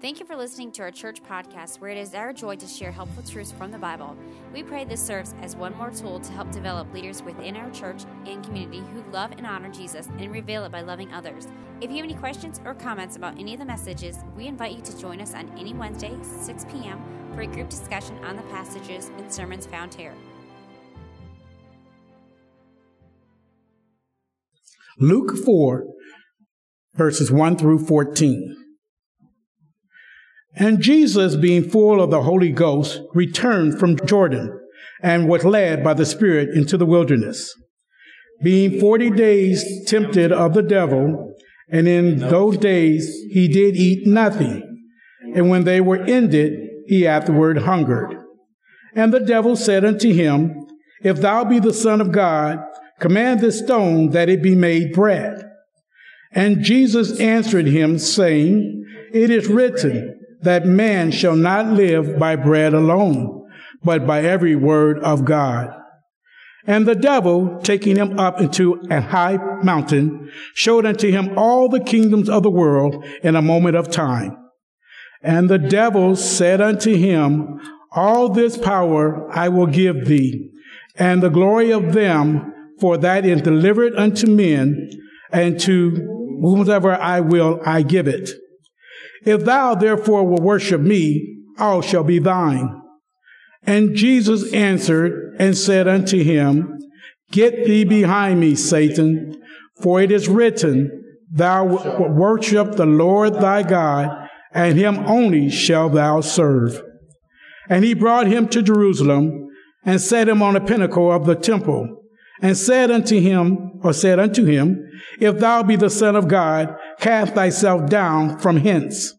Thank you for listening to our church podcast, where it is our joy to share helpful truths from the Bible. We pray this serves as one more tool to help develop leaders within our church and community who love and honor Jesus and reveal it by loving others. If you have any questions or comments about any of the messages, we invite you to join us on any Wednesday, 6 p.m., for a group discussion on the passages and sermons found here. Luke 4, verses 1 through 14. And Jesus, being full of the Holy Ghost, returned from Jordan and was led by the Spirit into the wilderness, being forty days tempted of the devil. And in those days he did eat nothing. And when they were ended, he afterward hungered. And the devil said unto him, If thou be the Son of God, command this stone that it be made bread. And Jesus answered him, saying, It is written, that man shall not live by bread alone, but by every word of God. And the devil, taking him up into a high mountain, showed unto him all the kingdoms of the world in a moment of time. And the devil said unto him, All this power I will give thee, and the glory of them, for that is delivered unto men, and to whomsoever I will I give it. If thou therefore will worship me, all shall be thine. And Jesus answered and said unto him, Get thee behind me, Satan, for it is written, Thou wilt worship the Lord thy God, and him only shalt thou serve. And he brought him to Jerusalem, and set him on a pinnacle of the temple, and said unto him, or said unto him, If thou be the Son of God, cast thyself down from hence.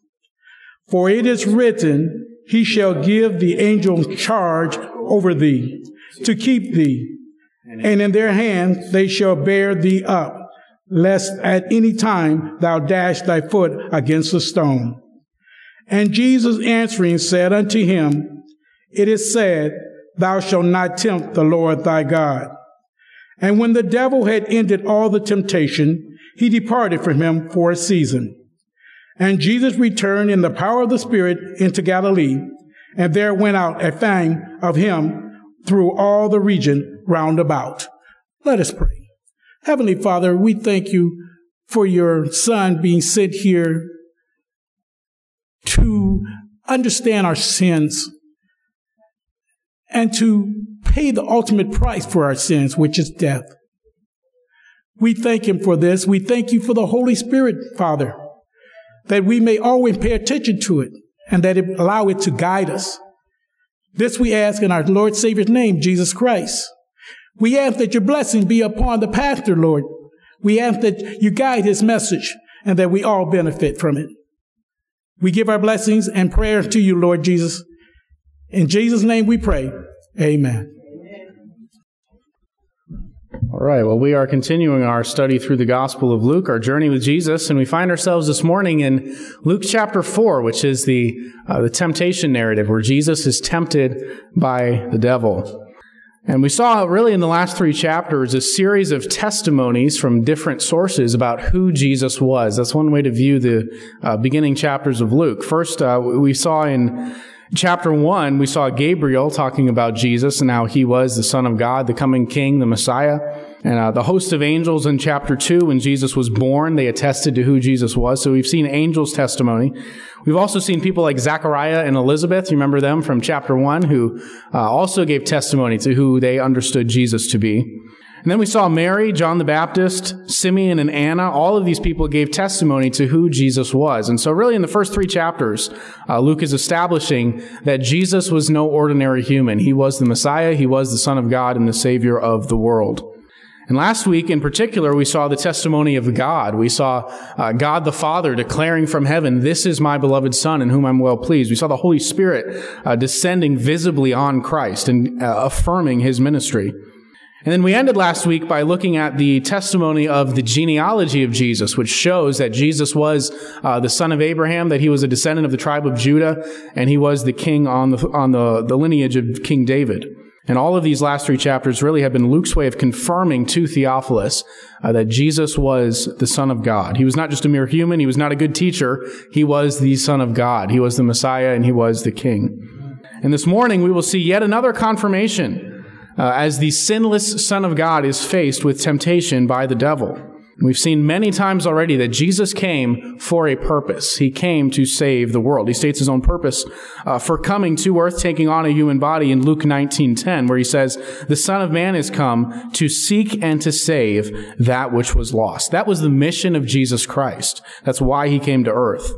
For it is written, He shall give the angels charge over thee, to keep thee, and in their hands they shall bear thee up, lest at any time thou dash thy foot against a stone. And Jesus answering said unto him, It is said, Thou shalt not tempt the Lord thy God. And when the devil had ended all the temptation, he departed from him for a season. And Jesus returned in the power of the Spirit into Galilee, and there went out a fame of him through all the region round about. Let us pray. Heavenly Father, we thank you for your Son being sent here to understand our sins and to pay the ultimate price for our sins, which is death. We thank him for this. We thank you for the Holy Spirit, Father, that we may always pay attention to it and that it allow it to guide us. This we ask in our Lord Savior's name, Jesus Christ. We ask that your blessing be upon the pastor, Lord. We ask that you guide his message and that we all benefit from it. We give our blessings and prayers to you, Lord Jesus. In Jesus' name we pray. Amen. All right, well, we are continuing our study through the Gospel of Luke, our journey with Jesus, and we find ourselves this morning in Luke chapter 4, which is the, uh, the temptation narrative, where Jesus is tempted by the devil. And we saw really in the last three chapters a series of testimonies from different sources about who Jesus was. That's one way to view the uh, beginning chapters of Luke. First, uh, we saw in chapter 1, we saw Gabriel talking about Jesus and how he was the Son of God, the coming King, the Messiah. And uh, the host of angels in chapter 2, when Jesus was born, they attested to who Jesus was. So we've seen angels' testimony. We've also seen people like Zachariah and Elizabeth, you remember them from chapter 1, who uh, also gave testimony to who they understood Jesus to be. And then we saw Mary, John the Baptist, Simeon, and Anna. All of these people gave testimony to who Jesus was. And so, really, in the first three chapters, uh, Luke is establishing that Jesus was no ordinary human. He was the Messiah, he was the Son of God, and the Savior of the world. And last week in particular, we saw the testimony of God. We saw uh, God the Father declaring from heaven, This is my beloved Son in whom I'm well pleased. We saw the Holy Spirit uh, descending visibly on Christ and uh, affirming his ministry. And then we ended last week by looking at the testimony of the genealogy of Jesus, which shows that Jesus was uh, the son of Abraham, that he was a descendant of the tribe of Judah, and he was the king on the on the, the lineage of King David. And all of these last three chapters really have been Luke's way of confirming to Theophilus uh, that Jesus was the Son of God. He was not just a mere human. He was not a good teacher. He was the Son of God. He was the Messiah and he was the King. And this morning we will see yet another confirmation uh, as the sinless Son of God is faced with temptation by the devil. We've seen many times already that Jesus came for a purpose. He came to save the world. He states his own purpose uh, for coming to earth, taking on a human body in Luke 19:10, where he says, "The Son of Man is come to seek and to save that which was lost." That was the mission of Jesus Christ. That's why he came to earth.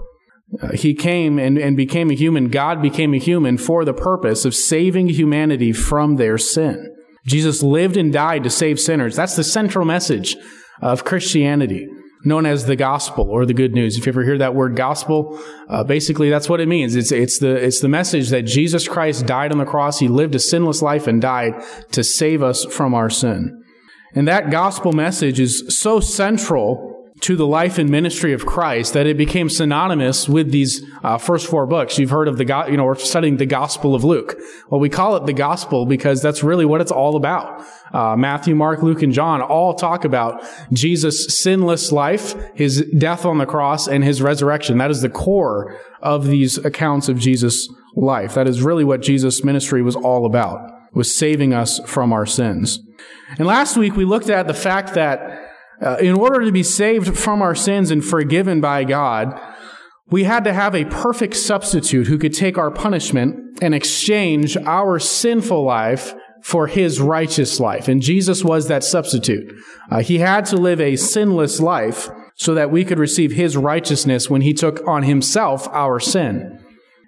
Uh, he came and, and became a human. God became a human for the purpose of saving humanity from their sin. Jesus lived and died to save sinners. That's the central message of Christianity, known as the gospel or the good news. If you ever hear that word gospel, uh, basically that's what it means. It's, it's the, it's the message that Jesus Christ died on the cross. He lived a sinless life and died to save us from our sin. And that gospel message is so central to the life and ministry of Christ that it became synonymous with these uh, first four books. You've heard of the, you know, we're studying the Gospel of Luke. Well, we call it the Gospel because that's really what it's all about. Uh, Matthew, Mark, Luke, and John all talk about Jesus' sinless life, his death on the cross, and his resurrection. That is the core of these accounts of Jesus' life. That is really what Jesus' ministry was all about, was saving us from our sins. And last week we looked at the fact that uh, in order to be saved from our sins and forgiven by God, we had to have a perfect substitute who could take our punishment and exchange our sinful life for his righteous life. And Jesus was that substitute. Uh, he had to live a sinless life so that we could receive his righteousness when he took on himself our sin.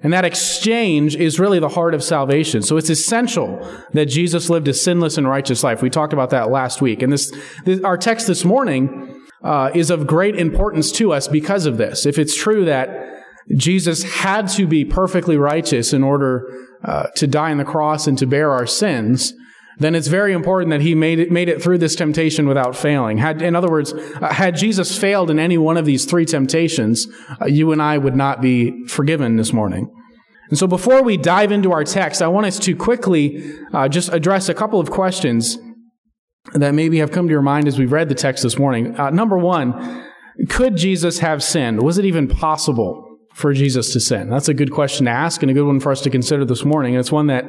And that exchange is really the heart of salvation. So it's essential that Jesus lived a sinless and righteous life. We talked about that last week. And this, this our text this morning uh, is of great importance to us because of this. If it's true that Jesus had to be perfectly righteous in order uh, to die on the cross and to bear our sins, then it's very important that he made it, made it through this temptation without failing. Had, in other words, uh, had Jesus failed in any one of these three temptations, uh, you and I would not be forgiven this morning. And so before we dive into our text, I want us to quickly uh, just address a couple of questions that maybe have come to your mind as we've read the text this morning. Uh, number one, could Jesus have sinned? Was it even possible for Jesus to sin? That's a good question to ask and a good one for us to consider this morning. And it's one that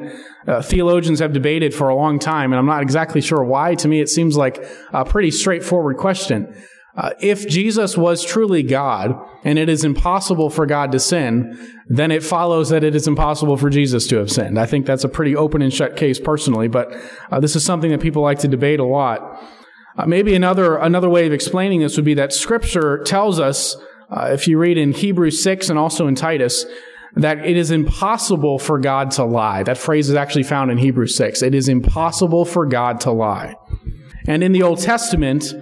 uh, theologians have debated for a long time, and I'm not exactly sure why. To me, it seems like a pretty straightforward question. Uh, if Jesus was truly God and it is impossible for God to sin, then it follows that it is impossible for Jesus to have sinned. I think that's a pretty open and shut case personally, but uh, this is something that people like to debate a lot. Uh, maybe another another way of explaining this would be that Scripture tells us uh, if you read in Hebrews 6 and also in Titus, that it is impossible for God to lie. That phrase is actually found in Hebrews 6. It is impossible for God to lie. And in the Old Testament,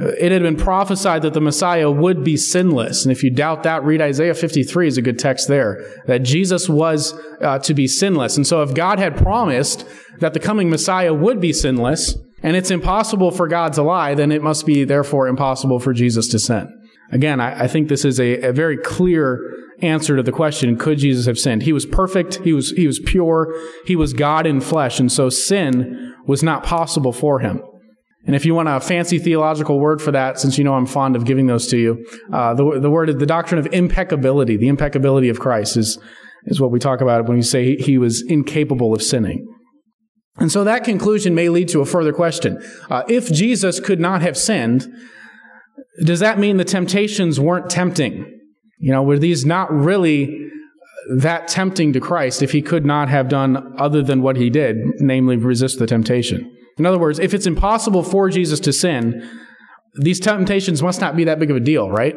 uh, it had been prophesied that the Messiah would be sinless. And if you doubt that, read Isaiah 53 is a good text there, that Jesus was uh, to be sinless. And so if God had promised that the coming Messiah would be sinless, and it's impossible for God to lie, then it must be therefore impossible for Jesus to sin. Again, I, I think this is a, a, very clear answer to the question, could Jesus have sinned? He was perfect. He was, he was pure. He was God in flesh. And so sin was not possible for him. And if you want a fancy theological word for that, since you know I'm fond of giving those to you, uh, the, the word, the doctrine of impeccability, the impeccability of Christ is, is what we talk about when we say he was incapable of sinning. And so that conclusion may lead to a further question. Uh, if Jesus could not have sinned, does that mean the temptations weren't tempting? You know, were these not really that tempting to Christ if he could not have done other than what he did, namely resist the temptation? In other words, if it's impossible for Jesus to sin, these temptations must not be that big of a deal, right?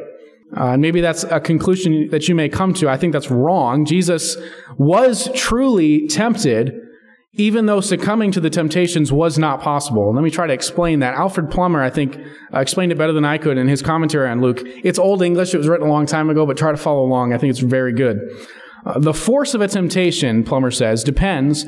Uh, and maybe that's a conclusion that you may come to. I think that's wrong. Jesus was truly tempted, even though succumbing to the temptations was not possible. Let me try to explain that. Alfred Plummer, I think, uh, explained it better than I could in his commentary on Luke. It's Old English. It was written a long time ago, but try to follow along. I think it's very good. Uh, the force of a temptation, Plummer says, depends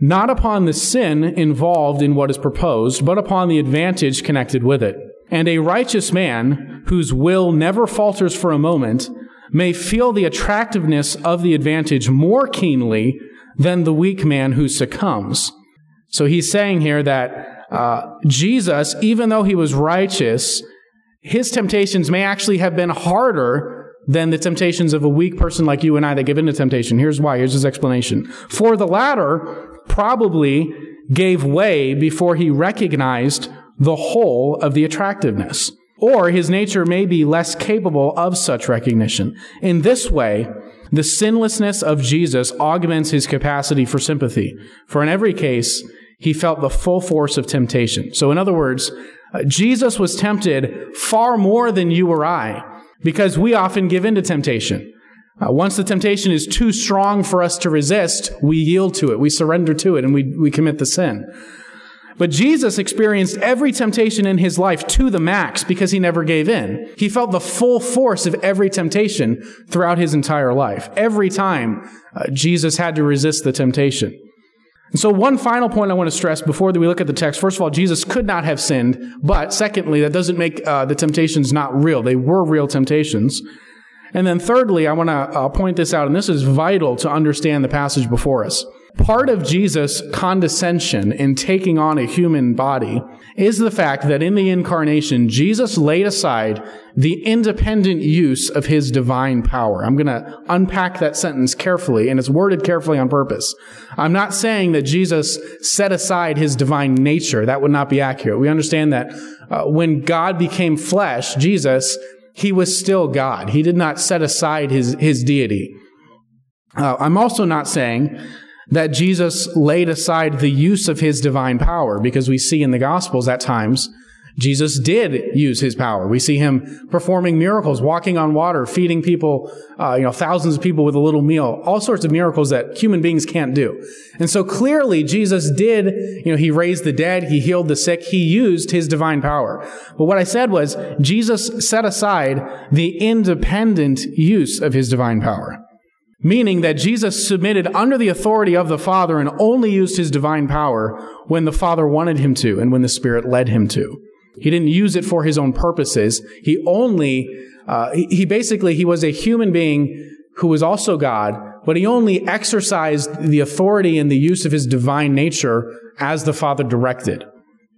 not upon the sin involved in what is proposed, but upon the advantage connected with it. And a righteous man, whose will never falters for a moment, may feel the attractiveness of the advantage more keenly than the weak man who succumbs. So he's saying here that uh, Jesus, even though he was righteous, his temptations may actually have been harder than the temptations of a weak person like you and I that give in to temptation. Here's why. Here's his explanation. For the latter probably gave way before he recognized the whole of the attractiveness. Or his nature may be less capable of such recognition. In this way, the sinlessness of Jesus augments his capacity for sympathy. For in every case, he felt the full force of temptation. So in other words, uh, Jesus was tempted far more than you or I because we often give in to temptation. Uh, once the temptation is too strong for us to resist, we yield to it, we surrender to it, and we, we commit the sin. But Jesus experienced every temptation in his life to the max because he never gave in. He felt the full force of every temptation throughout his entire life. Every time uh, Jesus had to resist the temptation. And so one final point I want to stress before we look at the text. First of all, Jesus could not have sinned. But secondly, that doesn't make uh, the temptations not real. They were real temptations. And then thirdly, I want to uh, point this out, and this is vital to understand the passage before us. Part of Jesus' condescension in taking on a human body is the fact that in the incarnation, Jesus laid aside the independent use of his divine power. I'm going to unpack that sentence carefully, and it's worded carefully on purpose. I'm not saying that Jesus set aside his divine nature. That would not be accurate. We understand that uh, when God became flesh, Jesus, he was still God. He did not set aside his, his deity. Uh, I'm also not saying that Jesus laid aside the use of his divine power because we see in the Gospels at times Jesus did use his power. We see him performing miracles, walking on water, feeding people, uh, you know, thousands of people with a little meal, all sorts of miracles that human beings can't do. And so clearly Jesus did, you know, he raised the dead, he healed the sick, he used his divine power. But what I said was Jesus set aside the independent use of his divine power. Meaning that Jesus submitted under the authority of the Father and only used his divine power when the Father wanted him to and when the Spirit led him to. He didn't use it for his own purposes. He only, uh, he, he basically, he was a human being who was also God, but he only exercised the authority and the use of his divine nature as the Father directed.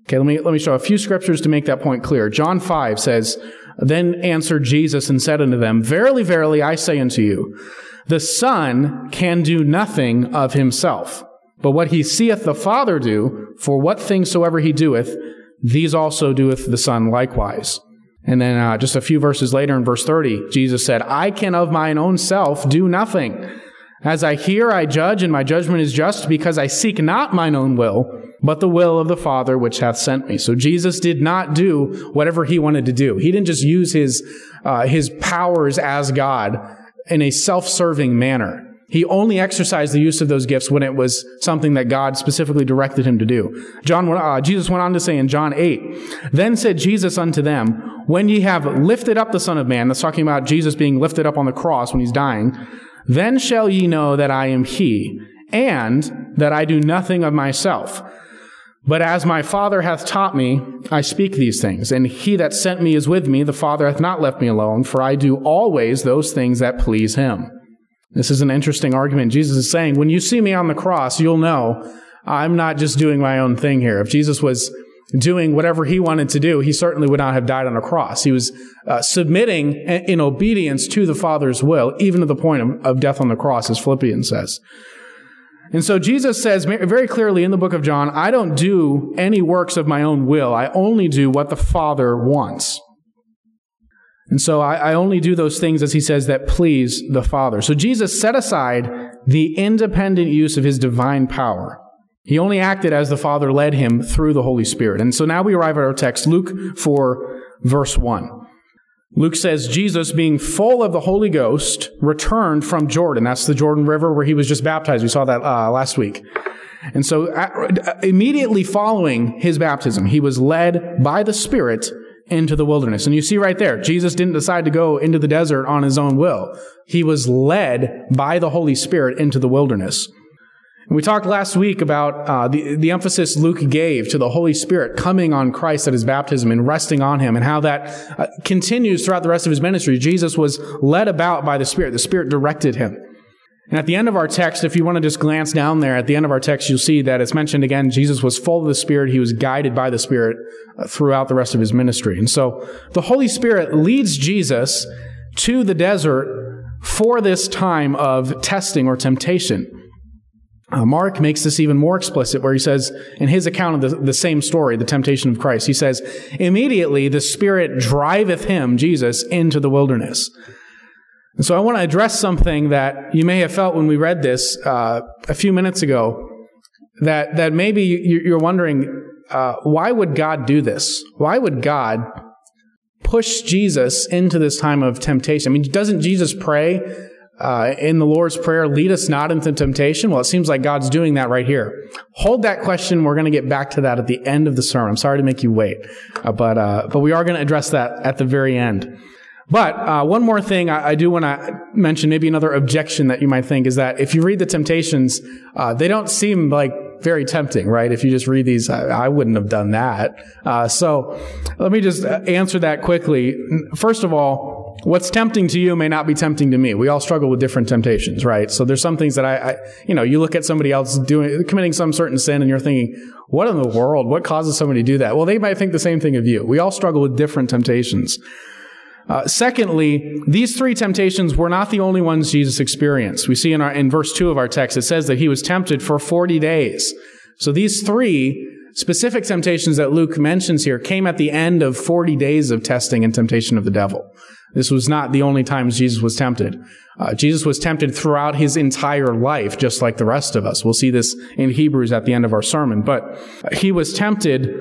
Okay, let me, let me show a few scriptures to make that point clear. John 5 says, Then answered Jesus and said unto them, Verily, verily, I say unto you, the Son can do nothing of himself, but what he seeth the Father do, for what things soever he doeth, these also doeth the Son likewise. And then uh, just a few verses later in verse 30, Jesus said, I can of mine own self do nothing. As I hear, I judge, and my judgment is just, because I seek not mine own will, but the will of the Father which hath sent me. So Jesus did not do whatever he wanted to do. He didn't just use his, uh, his powers as God in a self-serving manner. He only exercised the use of those gifts when it was something that God specifically directed him to do. John, uh, Jesus went on to say in John 8, Then said Jesus unto them, When ye have lifted up the Son of Man, that's talking about Jesus being lifted up on the cross when he's dying, then shall ye know that I am he, and that I do nothing of myself. But as my Father hath taught me, I speak these things. And he that sent me is with me. The Father hath not left me alone, for I do always those things that please him. This is an interesting argument. Jesus is saying, when you see me on the cross, you'll know I'm not just doing my own thing here. If Jesus was doing whatever he wanted to do, he certainly would not have died on a cross. He was uh, submitting in obedience to the Father's will, even to the point of, of death on the cross, as Philippians says. And so Jesus says very clearly in the book of John, I don't do any works of my own will. I only do what the Father wants. And so I, I, only do those things, as he says, that please the Father. So Jesus set aside the independent use of his divine power. He only acted as the Father led him through the Holy Spirit. And so now we arrive at our text, Luke 4, verse 1. Luke says Jesus, being full of the Holy Ghost, returned from Jordan. That's the Jordan River where he was just baptized. We saw that uh, last week. And so immediately following his baptism, he was led by the Spirit into the wilderness. And you see right there, Jesus didn't decide to go into the desert on his own will. He was led by the Holy Spirit into the wilderness. We talked last week about uh, the, the emphasis Luke gave to the Holy Spirit coming on Christ at his baptism and resting on him, and how that uh, continues throughout the rest of his ministry. Jesus was led about by the Spirit. The Spirit directed him. And at the end of our text, if you want to just glance down there, at the end of our text, you'll see that it's mentioned again, Jesus was full of the Spirit. He was guided by the Spirit uh, throughout the rest of his ministry. And so the Holy Spirit leads Jesus to the desert for this time of testing or temptation. Uh, Mark makes this even more explicit where he says, in his account of the, the same story, the temptation of Christ, he says, immediately the Spirit driveth him, Jesus, into the wilderness. And so I want to address something that you may have felt when we read this uh, a few minutes ago. That that maybe you're wondering uh, why would God do this? Why would God push Jesus into this time of temptation? I mean, doesn't Jesus pray uh, in the Lord's Prayer, lead us not into temptation? Well, it seems like God's doing that right here. Hold that question. We're going to get back to that at the end of the sermon. I'm sorry to make you wait, uh, but uh, but we are going to address that at the very end. But uh, one more thing I, I do want to mention, maybe another objection that you might think is that if you read the temptations, uh, they don't seem like very tempting, right? If you just read these, I, I wouldn't have done that. Uh, so let me just answer that quickly. First of all, what's tempting to you may not be tempting to me. We all struggle with different temptations, right? So there's some things that I, I you know, you look at somebody else doing, committing some certain sin and you're thinking, what in the world? What causes somebody to do that? Well, they might think the same thing of you. We all struggle with different temptations. Uh, secondly, these three temptations were not the only ones Jesus experienced. We see in, our, in verse 2 of our text, it says that he was tempted for 40 days. So these three specific temptations that Luke mentions here came at the end of 40 days of testing and temptation of the devil. This was not the only times Jesus was tempted. Uh, Jesus was tempted throughout his entire life, just like the rest of us. We'll see this in Hebrews at the end of our sermon. But he was tempted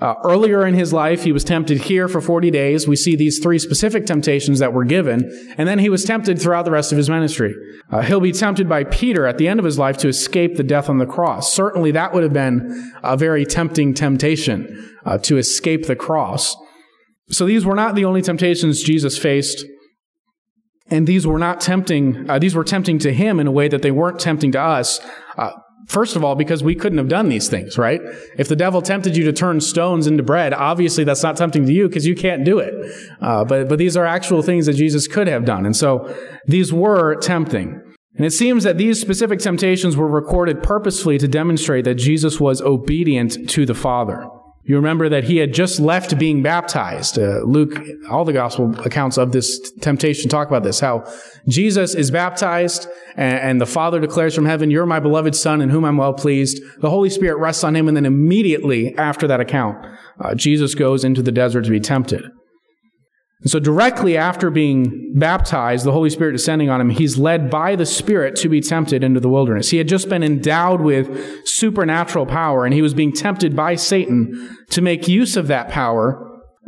uh, earlier in his life, he was tempted here for 40 days. We see these three specific temptations that were given, and then he was tempted throughout the rest of his ministry. Uh, he'll be tempted by Peter at the end of his life to escape the death on the cross. Certainly that would have been a very tempting temptation uh, to escape the cross. So these were not the only temptations Jesus faced. And these were not tempting, uh, these were tempting to him in a way that they weren't tempting to us. First of all, because we couldn't have done these things, right? If the devil tempted you to turn stones into bread, obviously that's not tempting to you because you can't do it. Uh, but, but these are actual things that Jesus could have done. And so these were tempting. And it seems that these specific temptations were recorded purposefully to demonstrate that Jesus was obedient to the Father. You remember that he had just left being baptized. Uh, Luke, all the gospel accounts of this temptation talk about this, how Jesus is baptized and, and, the Father declares from heaven, you're my beloved son in whom I'm well pleased. The Holy Spirit rests on him and then immediately after that account, uh, Jesus goes into the desert to be tempted. And so directly after being baptized, the Holy Spirit descending on him, he's led by the Spirit to be tempted into the wilderness. He had just been endowed with supernatural power and he was being tempted by Satan to make use of that power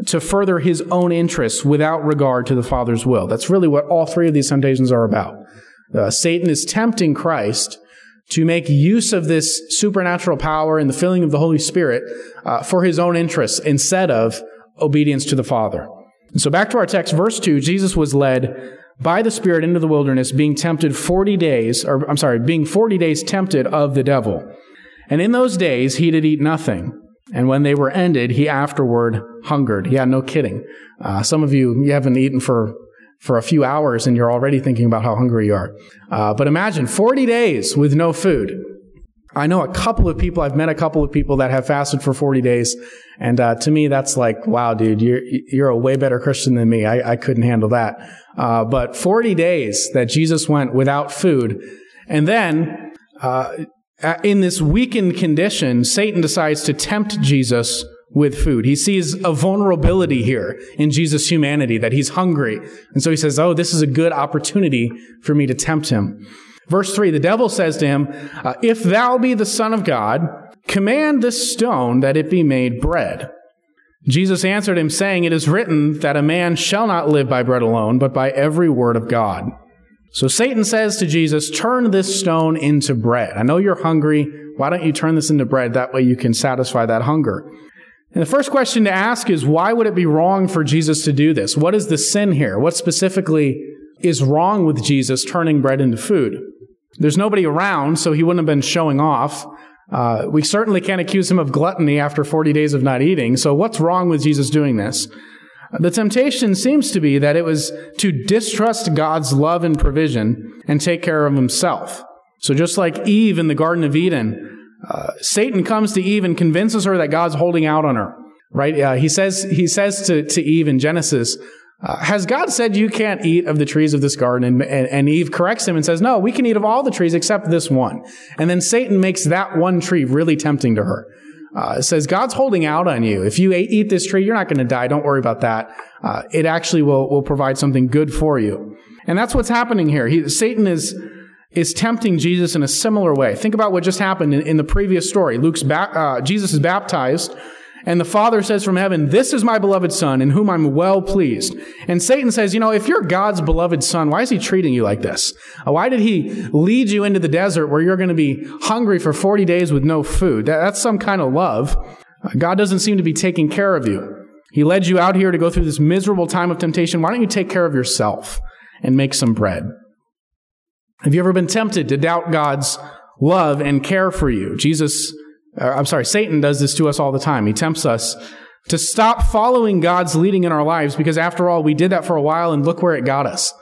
to further his own interests without regard to the Father's will. That's really what all three of these temptations are about. Uh, Satan is tempting Christ to make use of this supernatural power and the filling of the Holy Spirit uh, for his own interests instead of obedience to the Father. So back to our text, verse 2, Jesus was led by the Spirit into the wilderness, being tempted 40 days, or I'm sorry, being 40 days tempted of the devil. And in those days he did eat nothing. And when they were ended, he afterward hungered. Yeah, no kidding. Uh, some of you, you haven't eaten for, for a few hours and you're already thinking about how hungry you are. Uh, but imagine 40 days with no food. I know a couple of people, I've met a couple of people that have fasted for 40 days. And, uh, to me, that's like, wow, dude, you're, you're a way better Christian than me. I, I couldn't handle that. Uh, but 40 days that Jesus went without food. And then, uh, in this weakened condition, Satan decides to tempt Jesus with food. He sees a vulnerability here in Jesus' humanity, that he's hungry. And so he says, Oh, this is a good opportunity for me to tempt him. Verse 3 The devil says to him, uh, If thou be the Son of God, command this stone that it be made bread. Jesus answered him, saying, It is written that a man shall not live by bread alone, but by every word of God. So Satan says to Jesus, Turn this stone into bread. I know you're hungry. Why don't you turn this into bread? That way you can satisfy that hunger. And the first question to ask is, why would it be wrong for Jesus to do this? What is the sin here? What specifically is wrong with Jesus turning bread into food? There's nobody around, so he wouldn't have been showing off. Uh, we certainly can't accuse him of gluttony after 40 days of not eating. So what's wrong with Jesus doing this? The temptation seems to be that it was to distrust God's love and provision and take care of himself. So just like Eve in the Garden of Eden, uh, Satan comes to Eve and convinces her that God's holding out on her. Right? Uh, he says he says to, to Eve in Genesis, uh, has God said you can't eat of the trees of this garden? And, and, and, Eve corrects him and says, no, we can eat of all the trees except this one. And then Satan makes that one tree really tempting to her. Uh, says God's holding out on you. If you eat this tree, you're not going to die. Don't worry about that. Uh, it actually will will provide something good for you. And that's what's happening here. He, Satan is is tempting Jesus in a similar way. Think about what just happened in, in the previous story. Luke's ba- uh, Jesus is baptized. And the Father says from heaven, This is my beloved Son, in whom I'm well pleased. And Satan says, You know, if you're God's beloved Son, why is he treating you like this? Why did he lead you into the desert where you're going to be hungry for 40 days with no food? that's some kind of love. God doesn't seem to be taking care of you. He led you out here to go through this miserable time of temptation. Why don't you take care of yourself and make some bread? Have you ever been tempted to doubt God's love and care for you? Jesus uh, I'm sorry, Satan does this to us all the time. He tempts us to stop following God's leading in our lives because after all, we did that for a while and look where it got us.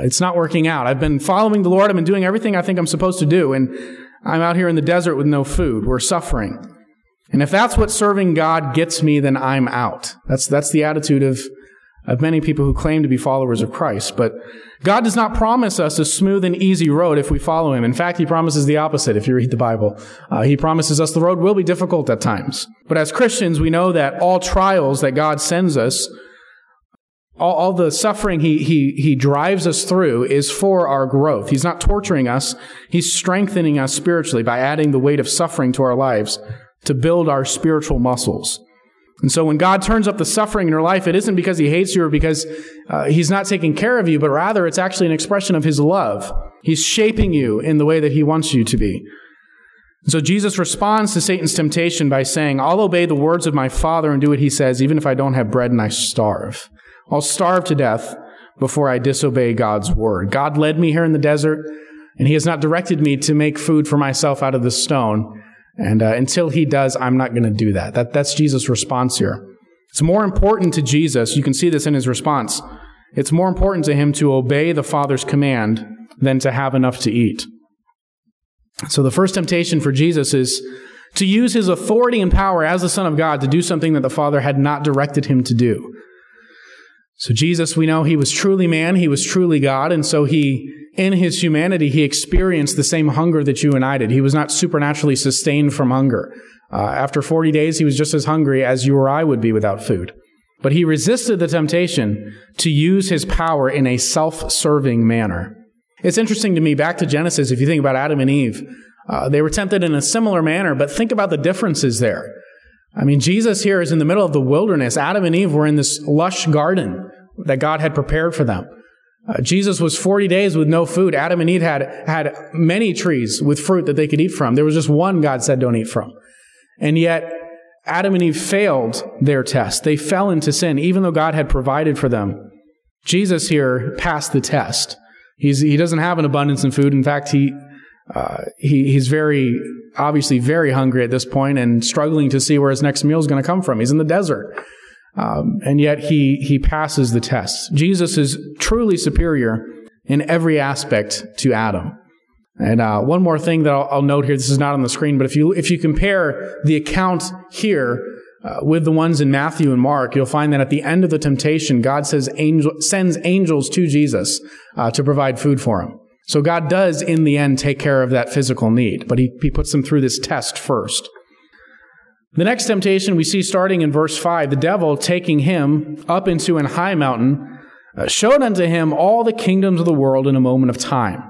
It's not working out. I've been following the Lord. I've been doing everything I think I'm supposed to do and I'm out here in the desert with no food. We're suffering. And if that's what serving God gets me, then I'm out. That's, that's the attitude of of many people who claim to be followers of Christ. But God does not promise us a smooth and easy road if we follow Him. In fact, He promises the opposite if you read the Bible. Uh, he promises us the road will be difficult at times. But as Christians, we know that all trials that God sends us, all, all the suffering he, he, he drives us through is for our growth. He's not torturing us. He's strengthening us spiritually by adding the weight of suffering to our lives to build our spiritual muscles. And so when God turns up the suffering in your life, it isn't because he hates you or because uh, he's not taking care of you, but rather it's actually an expression of his love. He's shaping you in the way that he wants you to be. So Jesus responds to Satan's temptation by saying, I'll obey the words of my Father and do what he says, even if I don't have bread and I starve. I'll starve to death before I disobey God's word. God led me here in the desert, and he has not directed me to make food for myself out of the stone. And uh, until he does, I'm not going to do that. that. That's Jesus' response here. It's more important to Jesus, you can see this in his response. It's more important to him to obey the Father's command than to have enough to eat. So the first temptation for Jesus is to use his authority and power as the Son of God to do something that the Father had not directed him to do. So Jesus, we know he was truly man, he was truly God, and so he in his humanity, he experienced the same hunger that you and I did. He was not supernaturally sustained from hunger. Uh, after 40 days, he was just as hungry as you or I would be without food. But he resisted the temptation to use his power in a self-serving manner. It's interesting to me, back to Genesis, if you think about Adam and Eve, uh, they were tempted in a similar manner, but think about the differences there. I mean, Jesus here is in the middle of the wilderness. Adam and Eve were in this lush garden that God had prepared for them. Uh, Jesus was 40 days with no food. Adam and Eve had, had many trees with fruit that they could eat from. There was just one God said don't eat from. And yet, Adam and Eve failed their test. They fell into sin, even though God had provided for them. Jesus here passed the test. He's, he doesn't have an abundance in food. In fact, he, uh, he, he's very, obviously very hungry at this point and struggling to see where his next meal is going to come from. He's in the desert. Um, and yet he, he passes the test. Jesus is truly superior in every aspect to Adam. And uh, one more thing that I'll, I'll, note here, this is not on the screen, but if you, if you compare the account here uh, with the ones in Matthew and Mark, you'll find that at the end of the temptation, God says angel, sends angels to Jesus uh, to provide food for him. So God does, in the end, take care of that physical need, but he, he puts them through this test first. The next temptation we see starting in verse 5 the devil taking him up into an high mountain uh, showed unto him all the kingdoms of the world in a moment of time.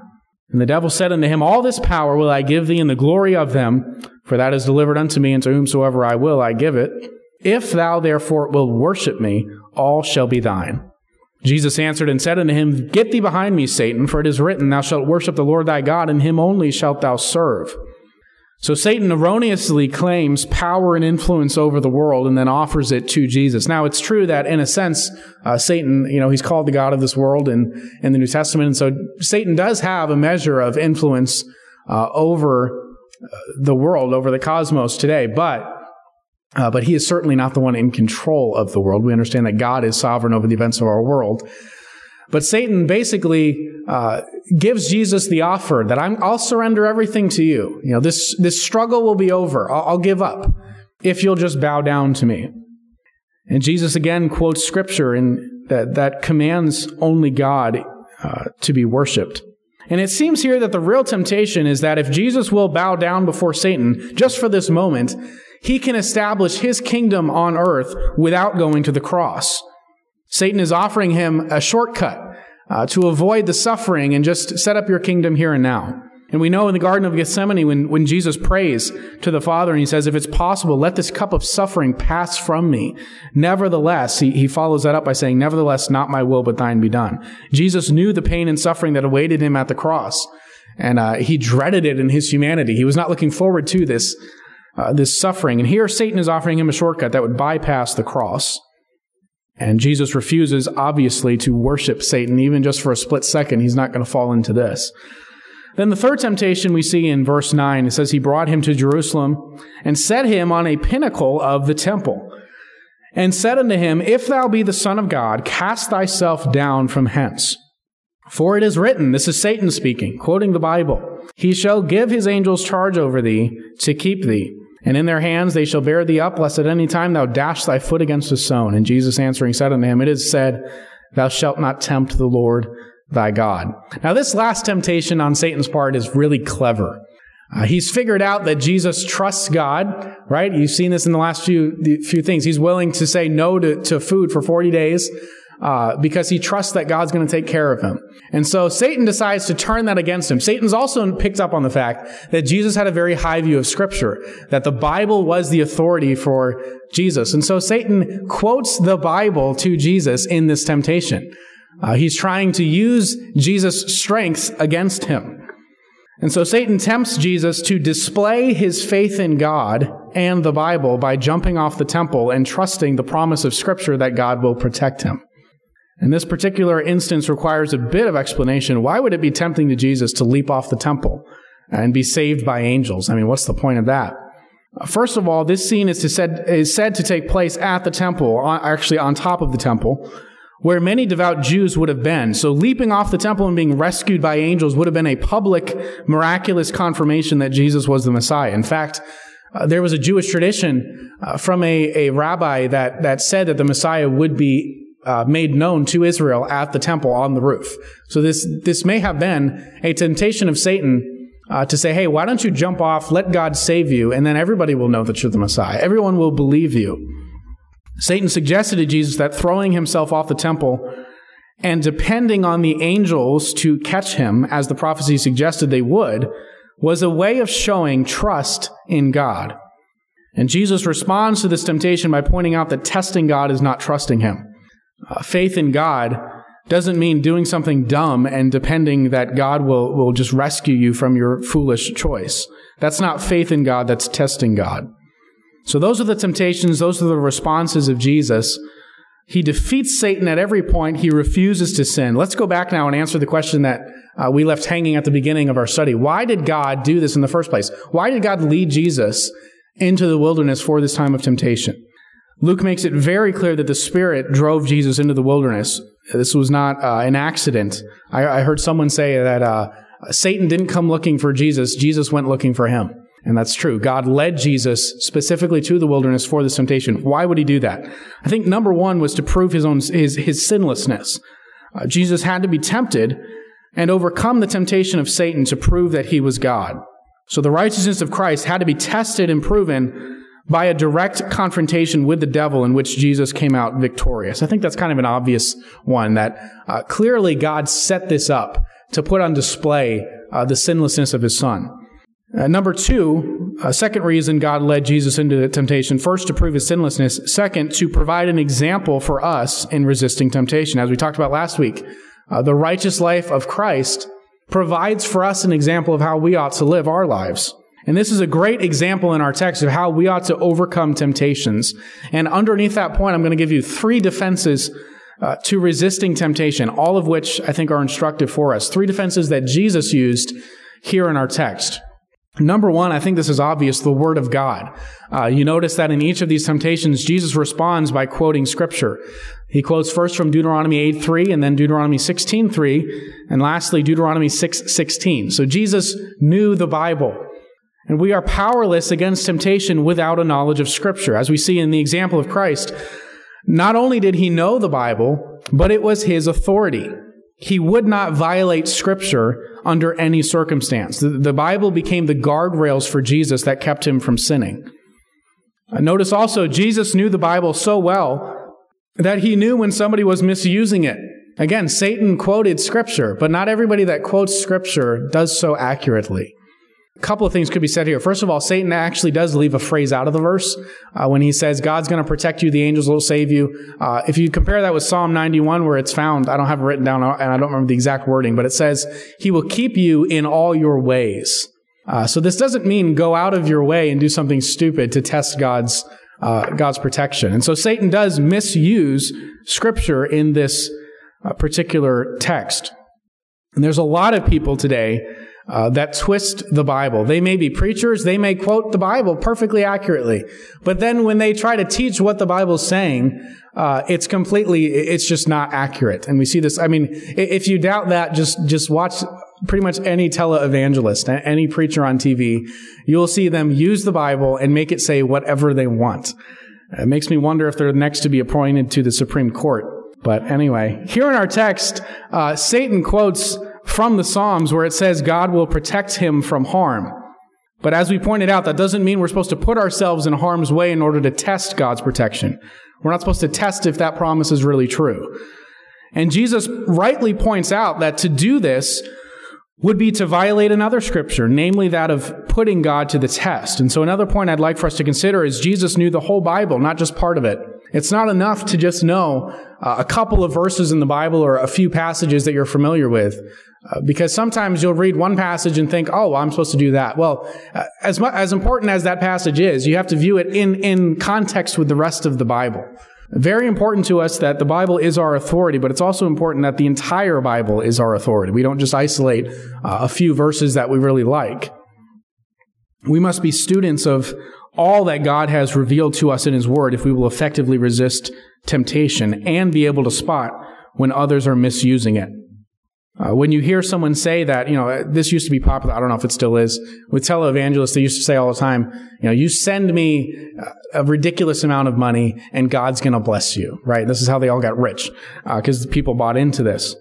And the devil said unto him, All this power will I give thee and the glory of them, for that is delivered unto me, and to whomsoever I will I give it. If thou therefore wilt worship me, all shall be thine. Jesus answered and said unto him, Get thee behind me, Satan, for it is written, Thou shalt worship the Lord thy God, and him only shalt thou serve. So Satan erroneously claims power and influence over the world and then offers it to Jesus. Now it's true that in a sense, uh, Satan, you know, he's called the God of this world in, in the New Testament. And so Satan does have a measure of influence uh, over uh, the world, over the cosmos today. But Uh, but he is certainly not the one in control of the world. We understand that God is sovereign over the events of our world. But Satan basically uh, gives Jesus the offer that I'm, I'll surrender everything to you. You know, this this struggle will be over. I'll, I'll give up if you'll just bow down to me. And Jesus again quotes scripture in that that commands only God uh, to be worshipped. And it seems here that the real temptation is that if Jesus will bow down before Satan just for this moment, he can establish his kingdom on earth without going to the cross. Satan is offering him a shortcut uh, to avoid the suffering and just set up your kingdom here and now. And we know in the Garden of Gethsemane when, when Jesus prays to the Father and he says, if it's possible, let this cup of suffering pass from me. Nevertheless, he, he follows that up by saying, nevertheless, not my will, but thine be done. Jesus knew the pain and suffering that awaited him at the cross. And uh, he dreaded it in his humanity. He was not looking forward to this, uh, this suffering. And here Satan is offering him a shortcut that would bypass the cross. And Jesus refuses, obviously, to worship Satan, even just for a split second. He's not going to fall into this. Then the third temptation we see in verse 9, it says, He brought him to Jerusalem and set him on a pinnacle of the temple and said unto him, If thou be the Son of God, cast thyself down from hence. For it is written, this is Satan speaking, quoting the Bible, He shall give His angels charge over thee to keep thee. And in their hands they shall bear thee up, lest at any time thou dash thy foot against a stone. And Jesus answering said unto him, It is said, Thou shalt not tempt the Lord thy God. Now, this last temptation on Satan's part is really clever. Uh, he's figured out that Jesus trusts God, right? You've seen this in the last few, few things. He's willing to say no to, to food for 40 days uh, because he trusts that God's going to take care of him. And so Satan decides to turn that against him. Satan's also picked up on the fact that Jesus had a very high view of Scripture, that the Bible was the authority for Jesus. And so Satan quotes the Bible to Jesus in this temptation. Uh, he's trying to use Jesus' strength against him. And so Satan tempts Jesus to display his faith in God and the Bible by jumping off the temple and trusting the promise of Scripture that God will protect him. And this particular instance requires a bit of explanation. Why would it be tempting to Jesus to leap off the temple and be saved by angels? I mean, what's the point of that? First of all, this scene is, said, is said to take place at the temple, actually on top of the temple, where many devout Jews would have been. So leaping off the temple and being rescued by angels would have been a public, miraculous confirmation that Jesus was the Messiah. In fact, uh, there was a Jewish tradition uh, from a, a rabbi that, that said that the Messiah would be uh, made known to Israel at the temple on the roof. So this this may have been a temptation of Satan uh, to say, "Hey, why don't you jump off? Let God save you, and then everybody will know that you're the Messiah. Everyone will believe you." Satan suggested to Jesus that throwing himself off the temple and depending on the angels to catch him, as the prophecy suggested they would, was a way of showing trust in God. And Jesus responds to this temptation by pointing out that testing God is not trusting him. Uh, faith in God doesn't mean doing something dumb and depending that God will, will just rescue you from your foolish choice. That's not faith in God, that's testing God. So those are the temptations, those are the responses of Jesus. He defeats Satan at every point. He refuses to sin. Let's go back now and answer the question that uh, we left hanging at the beginning of our study. Why did God do this in the first place? Why did God lead Jesus into the wilderness for this time of temptation? Luke makes it very clear that the Spirit drove Jesus into the wilderness. This was not uh, an accident. I, I, heard someone say that uh, Satan didn't come looking for Jesus, Jesus went looking for him. And that's true. God led Jesus specifically to the wilderness for this temptation. Why would he do that? I think number one was to prove his own, his, his sinlessness. Uh, Jesus had to be tempted and overcome the temptation of Satan to prove that he was God. So the righteousness of Christ had to be tested and proven by a direct confrontation with the devil in which Jesus came out victorious. I think that's kind of an obvious one that uh, clearly God set this up to put on display uh, the sinlessness of his son. Uh, number two, a second reason God led Jesus into the temptation. First, to prove his sinlessness. Second, to provide an example for us in resisting temptation. As we talked about last week, uh, the righteous life of Christ provides for us an example of how we ought to live our lives. And this is a great example in our text of how we ought to overcome temptations. And underneath that point, I'm going to give you three defenses uh, to resisting temptation, all of which I think are instructive for us. Three defenses that Jesus used here in our text. Number one, I think this is obvious, the Word of God. Uh, you notice that in each of these temptations, Jesus responds by quoting Scripture. He quotes first from Deuteronomy 8, 3, and then Deuteronomy 16, 3, and lastly, Deuteronomy 6, 16. So Jesus knew the Bible. And we are powerless against temptation without a knowledge of Scripture. As we see in the example of Christ, not only did he know the Bible, but it was his authority. He would not violate Scripture under any circumstance. The, the Bible became the guardrails for Jesus that kept him from sinning. Uh, notice also, Jesus knew the Bible so well that he knew when somebody was misusing it. Again, Satan quoted Scripture, but not everybody that quotes Scripture does so accurately. Couple of things could be said here. First of all, Satan actually does leave a phrase out of the verse uh, when he says, God's going to protect you, the angels will save you. Uh, if you compare that with Psalm 91, where it's found, I don't have it written down and I don't remember the exact wording, but it says, He will keep you in all your ways. Uh, so this doesn't mean go out of your way and do something stupid to test God's uh, God's protection. And so Satan does misuse Scripture in this uh, particular text. And there's a lot of people today uh, that twist the Bible. They may be preachers, they may quote the Bible perfectly accurately, but then when they try to teach what the Bible's saying, uh, it's completely, it's just not accurate. And we see this. I mean, if you doubt that, just just watch pretty much any televangelist, any preacher on TV. You'll see them use the Bible and make it say whatever they want. It makes me wonder if they're next to be appointed to the Supreme Court. But anyway, here in our text, uh, Satan quotes from the Psalms where it says God will protect him from harm. But as we pointed out, that doesn't mean we're supposed to put ourselves in harm's way in order to test God's protection. We're not supposed to test if that promise is really true. And Jesus rightly points out that to do this would be to violate another scripture, namely that of putting God to the test. And so another point I'd like for us to consider is Jesus knew the whole Bible, not just part of it. It's not enough to just know uh, a couple of verses in the Bible or a few passages that you're familiar with. Uh, because sometimes you'll read one passage and think, oh, well, I'm supposed to do that. Well, uh, as, mu- as important as that passage is, you have to view it in, in context with the rest of the Bible. Very important to us that the Bible is our authority, but it's also important that the entire Bible is our authority. We don't just isolate uh, a few verses that we really like. We must be students of all that God has revealed to us in His Word if we will effectively resist temptation and be able to spot when others are misusing it. Uh, when you hear someone say that, you know, this used to be popular, I don't know if it still is, with televangelists, they used to say all the time, you know, you send me a ridiculous amount of money and God's going to bless you, right? This is how they all got rich, because uh, people bought into this.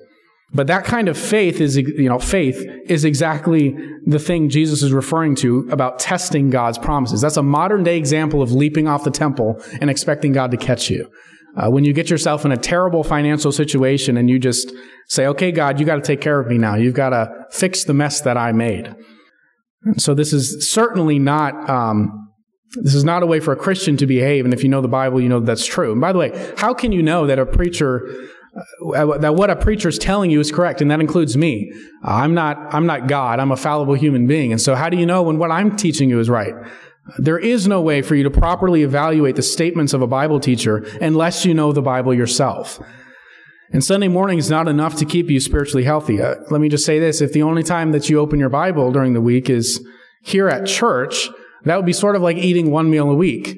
But that kind of faith is, you know, faith is exactly the thing Jesus is referring to about testing God's promises. That's a modern day example of leaping off the temple and expecting God to catch you. Uh, when you get yourself in a terrible financial situation and you just say, okay, God, you got to take care of me now. You've got to fix the mess that I made. And so this is certainly not, um, this is not a way for a Christian to behave. And if you know the Bible, you know that that's true. And by the way, how can you know that a preacher, uh, that what a preacher is telling you is correct? And that includes me. Uh, I'm not, I'm not God. I'm a fallible human being. And so how do you know when what I'm teaching you is right? There is no way for you to properly evaluate the statements of a Bible teacher unless you know the Bible yourself. And Sunday morning is not enough to keep you spiritually healthy. Uh, let me just say this. If the only time that you open your Bible during the week is here at church, that would be sort of like eating one meal a week.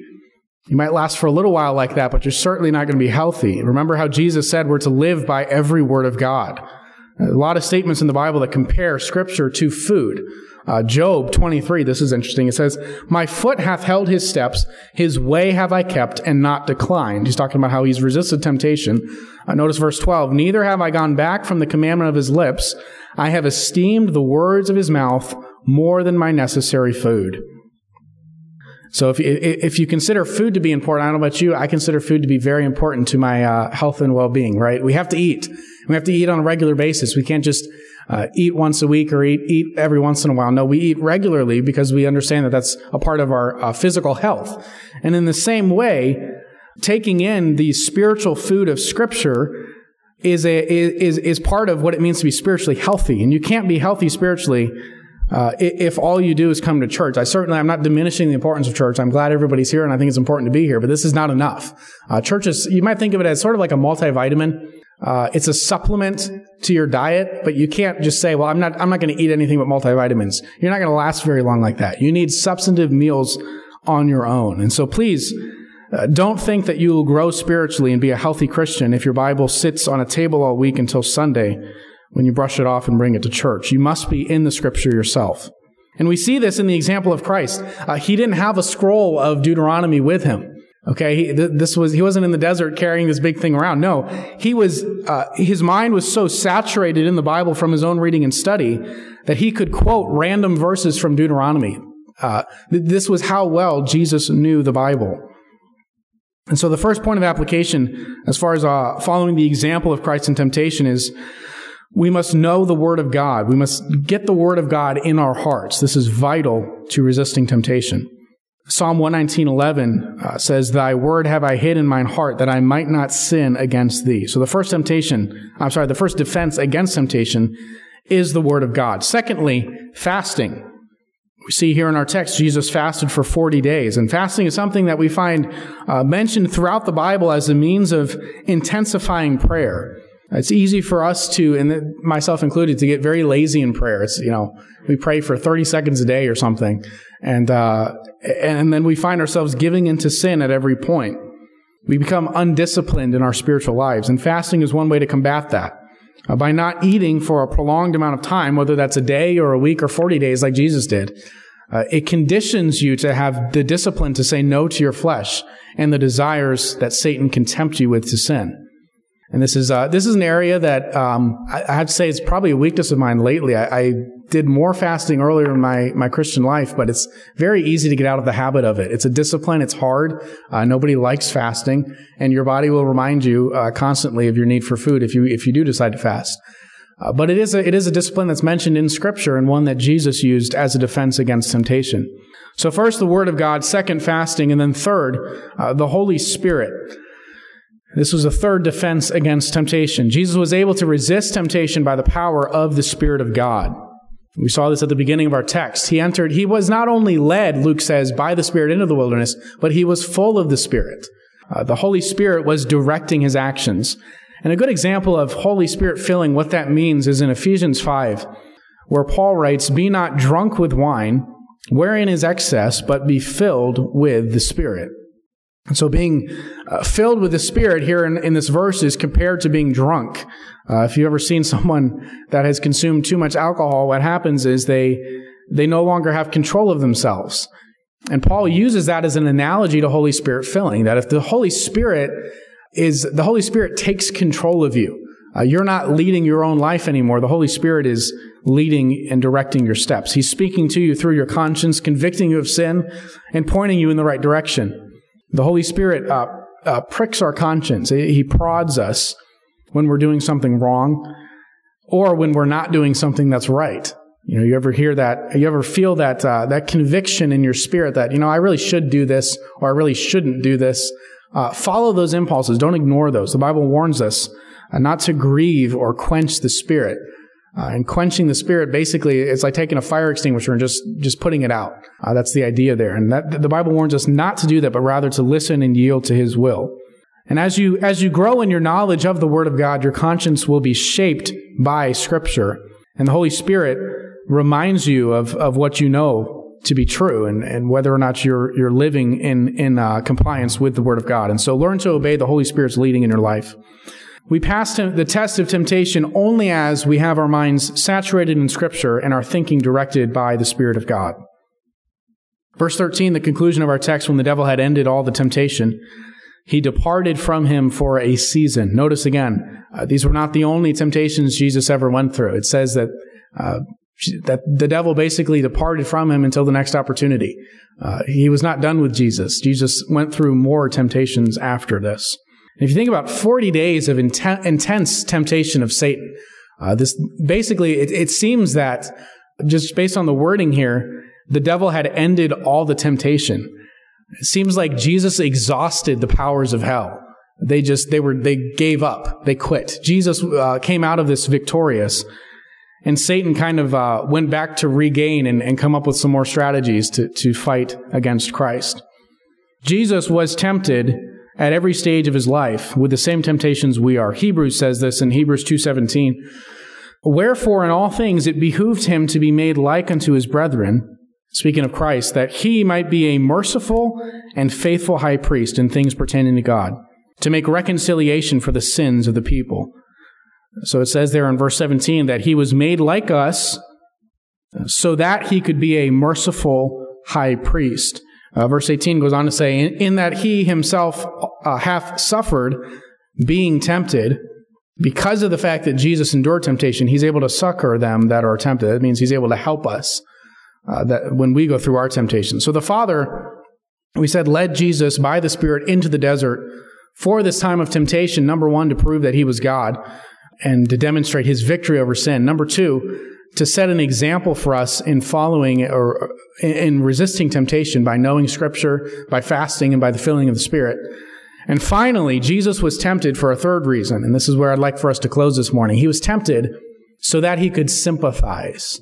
You might last for a little while like that, but you're certainly not going to be healthy. Remember how Jesus said we're to live by every word of God. A lot of statements in the Bible that compare scripture to food. Uh, Job 23, this is interesting. It says, My foot hath held his steps, his way have I kept and not declined. He's talking about how he's resisted temptation. Uh, notice verse 12, Neither have I gone back from the commandment of his lips. I have esteemed the words of his mouth more than my necessary food. So if, if you consider food to be important, I don't know about you, I consider food to be very important to my uh, health and well-being, right? We have to eat. We have to eat on a regular basis. We can't just uh, eat once a week or eat, eat every once in a while. No, we eat regularly because we understand that that's a part of our uh, physical health. And in the same way, taking in the spiritual food of scripture is a, is, is part of what it means to be spiritually healthy. And you can't be healthy spiritually uh, if all you do is come to church, I certainly, I'm not diminishing the importance of church. I'm glad everybody's here and I think it's important to be here, but this is not enough. Uh, churches, you might think of it as sort of like a multivitamin. Uh, it's a supplement to your diet, but you can't just say, well, I'm not, I'm not going to eat anything but multivitamins. You're not going to last very long like that. You need substantive meals on your own. And so please, uh, don't think that you will grow spiritually and be a healthy Christian if your Bible sits on a table all week until Sunday when you brush it off and bring it to church. You must be in the scripture yourself. And we see this in the example of Christ. Uh, he didn't have a scroll of Deuteronomy with him. Okay, he, th- this was he wasn't in the desert carrying this big thing around. No, he was. Uh, his mind was so saturated in the Bible from his own reading and study that he could quote random verses from Deuteronomy. Uh, th- this was how well Jesus knew the Bible. And so, the first point of application, as far as uh, following the example of Christ in temptation, is we must know the Word of God. We must get the Word of God in our hearts. This is vital to resisting temptation. Psalm 119.11 uh, says, Thy word have I hid in mine heart that I might not sin against thee. So the first temptation, I'm sorry, the first defense against temptation is the word of God. Secondly, fasting. We see here in our text, Jesus fasted for 40 days. And fasting is something that we find uh, mentioned throughout the Bible as a means of intensifying prayer. It's easy for us to, and myself included, to get very lazy in prayer. It's, you know, we pray for 30 seconds a day or something. And, uh, and then we find ourselves giving into sin at every point. We become undisciplined in our spiritual lives. And fasting is one way to combat that. Uh, by not eating for a prolonged amount of time, whether that's a day or a week or 40 days like Jesus did, uh, it conditions you to have the discipline to say no to your flesh and the desires that Satan can tempt you with to sin. And this is uh, this is an area that um, I, I, have to say it's probably a weakness of mine lately. I, I, did more fasting earlier in my my Christian life, but it's very easy to get out of the habit of it. It's a discipline. It's hard. Uh, nobody likes fasting, and your body will remind you uh, constantly of your need for food if you if you do decide to fast. Uh, but it is a it is a discipline that's mentioned in Scripture and one that Jesus used as a defense against temptation. So first, the Word of God. Second, fasting, and then third, uh, the Holy Spirit. This was a third defense against temptation. Jesus was able to resist temptation by the power of the Spirit of God. We saw this at the beginning of our text. He entered, he was not only led, Luke says, by the Spirit into the wilderness, but he was full of the Spirit. Uh, the Holy Spirit was directing his actions. And a good example of Holy Spirit filling, what that means is in Ephesians 5, where Paul writes, Be not drunk with wine, wherein is excess, but be filled with the Spirit. And so being uh, filled with the Spirit here in, in, this verse is compared to being drunk. Uh, if you've ever seen someone that has consumed too much alcohol, what happens is they, they no longer have control of themselves. And Paul uses that as an analogy to Holy Spirit filling, that if the Holy Spirit is, the Holy Spirit takes control of you. Uh, you're not leading your own life anymore. The Holy Spirit is leading and directing your steps. He's speaking to you through your conscience, convicting you of sin, and pointing you in the right direction. The Holy Spirit uh, uh, pricks our conscience. He prods us when we're doing something wrong or when we're not doing something that's right. You know, you ever hear that? You ever feel that uh, that conviction in your spirit that you know I really should do this or I really shouldn't do this? Uh, follow those impulses. Don't ignore those. The Bible warns us uh, not to grieve or quench the spirit. Uh, and quenching the spirit, basically, it's like taking a fire extinguisher and just, just putting it out. Uh, that's the idea there. And that, the Bible warns us not to do that, but rather to listen and yield to His will. And as you, as you grow in your knowledge of the Word of God, your conscience will be shaped by Scripture. And the Holy Spirit reminds you of, of what you know to be true and, and whether or not you're, you're living in, in uh, compliance with the Word of God. And so learn to obey the Holy Spirit's leading in your life. We pass the test of temptation only as we have our minds saturated in Scripture and our thinking directed by the Spirit of God. Verse 13, the conclusion of our text, when the devil had ended all the temptation, he departed from him for a season. Notice again, uh, these were not the only temptations Jesus ever went through. It says that uh, that the devil basically departed from him until the next opportunity. Uh, he was not done with Jesus. Jesus went through more temptations after this. If you think about 40 days of inten- intense temptation of Satan, uh, this basically, it, it seems that just based on the wording here, the devil had ended all the temptation. It seems like Jesus exhausted the powers of hell. They just, they were, they gave up. They quit. Jesus uh, came out of this victorious. And Satan kind of uh, went back to regain and, and come up with some more strategies to, to fight against Christ. Jesus was tempted at every stage of his life with the same temptations we are. Hebrews says this in Hebrews 2:17. Wherefore in all things it behooved him to be made like unto his brethren, speaking of Christ, that he might be a merciful and faithful high priest in things pertaining to God, to make reconciliation for the sins of the people. So it says there in verse 17 that he was made like us so that he could be a merciful high priest. Uh, verse 18 goes on to say, in, in that he himself uh, hath suffered being tempted, because of the fact that Jesus endured temptation, he's able to succor them that are tempted. That means he's able to help us uh, that when we go through our temptation. So the Father, we said, led Jesus by the Spirit into the desert for this time of temptation. Number one, to prove that he was God and to demonstrate his victory over sin. Number two, to set an example for us in following or in resisting temptation by knowing scripture, by fasting, and by the filling of the Spirit. And finally, Jesus was tempted for a third reason, and this is where I'd like for us to close this morning. He was tempted so that he could sympathize.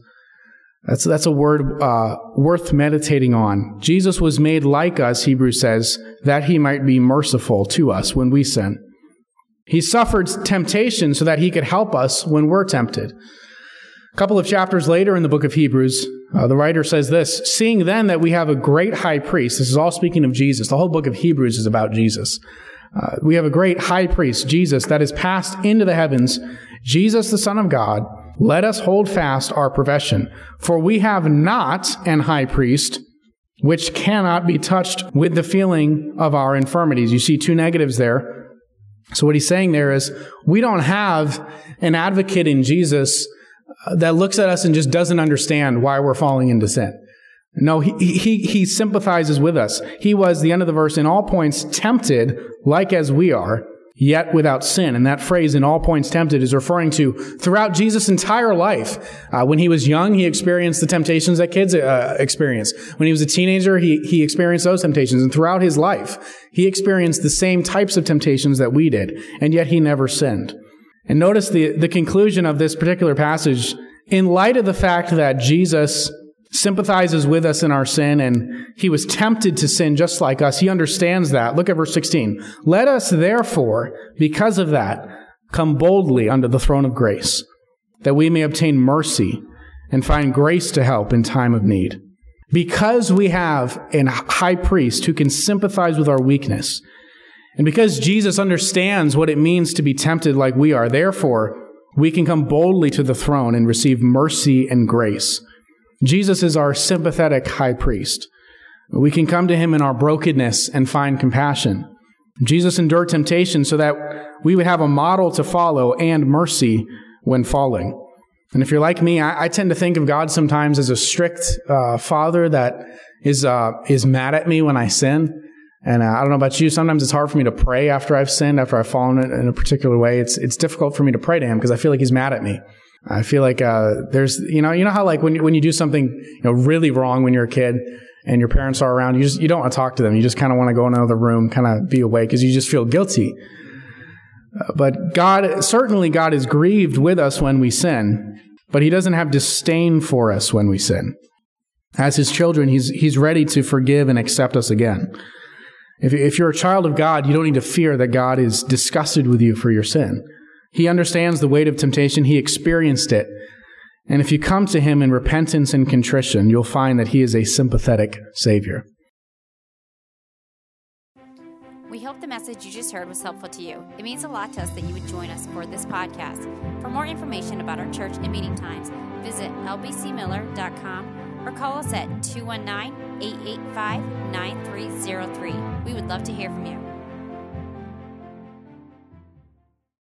That's, that's a word uh, worth meditating on. Jesus was made like us, Hebrews says, that he might be merciful to us when we sin. He suffered temptation so that he could help us when we're tempted. A couple of chapters later in the book of Hebrews, uh, the writer says this Seeing then that we have a great high priest, this is all speaking of Jesus, the whole book of Hebrews is about Jesus. Uh, we have a great high priest, Jesus, that is passed into the heavens, Jesus, the Son of God. Let us hold fast our profession. For we have not an high priest which cannot be touched with the feeling of our infirmities. You see two negatives there. So what he's saying there is we don't have an advocate in Jesus that looks at us and just doesn't understand why we're falling into sin. No, he, he, he sympathizes with us. He was, the end of the verse, in all points tempted like as we are, yet without sin. And that phrase, in all points tempted, is referring to throughout Jesus' entire life. Uh, when he was young, he experienced the temptations that kids uh, experience. When he was a teenager, he, he experienced those temptations. And throughout his life, he experienced the same types of temptations that we did. And yet he never sinned. And notice the, the conclusion of this particular passage in light of the fact that Jesus sympathizes with us in our sin and he was tempted to sin just like us. He understands that. Look at verse 16. Let us therefore, because of that, come boldly under the throne of grace, that we may obtain mercy and find grace to help in time of need. Because we have a high priest who can sympathize with our weakness, and because Jesus understands what it means to be tempted like we are, therefore, we can come boldly to the throne and receive mercy and grace. Jesus is our sympathetic high priest. We can come to him in our brokenness and find compassion. Jesus endured temptation so that we would have a model to follow and mercy when falling. And if you're like me, I, I tend to think of God sometimes as a strict uh, father that is uh, is mad at me when I sin. And uh, I don't know about you. Sometimes it's hard for me to pray after I've sinned, after I've fallen in a particular way. It's it's difficult for me to pray to Him because I feel like He's mad at me. I feel like uh, there's you know you know how like when when you do something you know really wrong when you're a kid and your parents are around, you just you don't want to talk to them. You just kind of want to go in another room, kind of be away because you just feel guilty. Uh, but God certainly God is grieved with us when we sin, but He doesn't have disdain for us when we sin. As His children, He's He's ready to forgive and accept us again. If, if you're a child of God, you don't need to fear that God is disgusted with you for your sin. He understands the weight of temptation. He experienced it. And if you come to Him in repentance and contrition, you'll find that He is a sympathetic Savior. We hope the message you just heard was helpful to you. It means a lot to us that you would join us for this podcast. For more information about our church and meeting times, visit lbcmiller.com or call us at 219 885 9303. We would love to hear from you.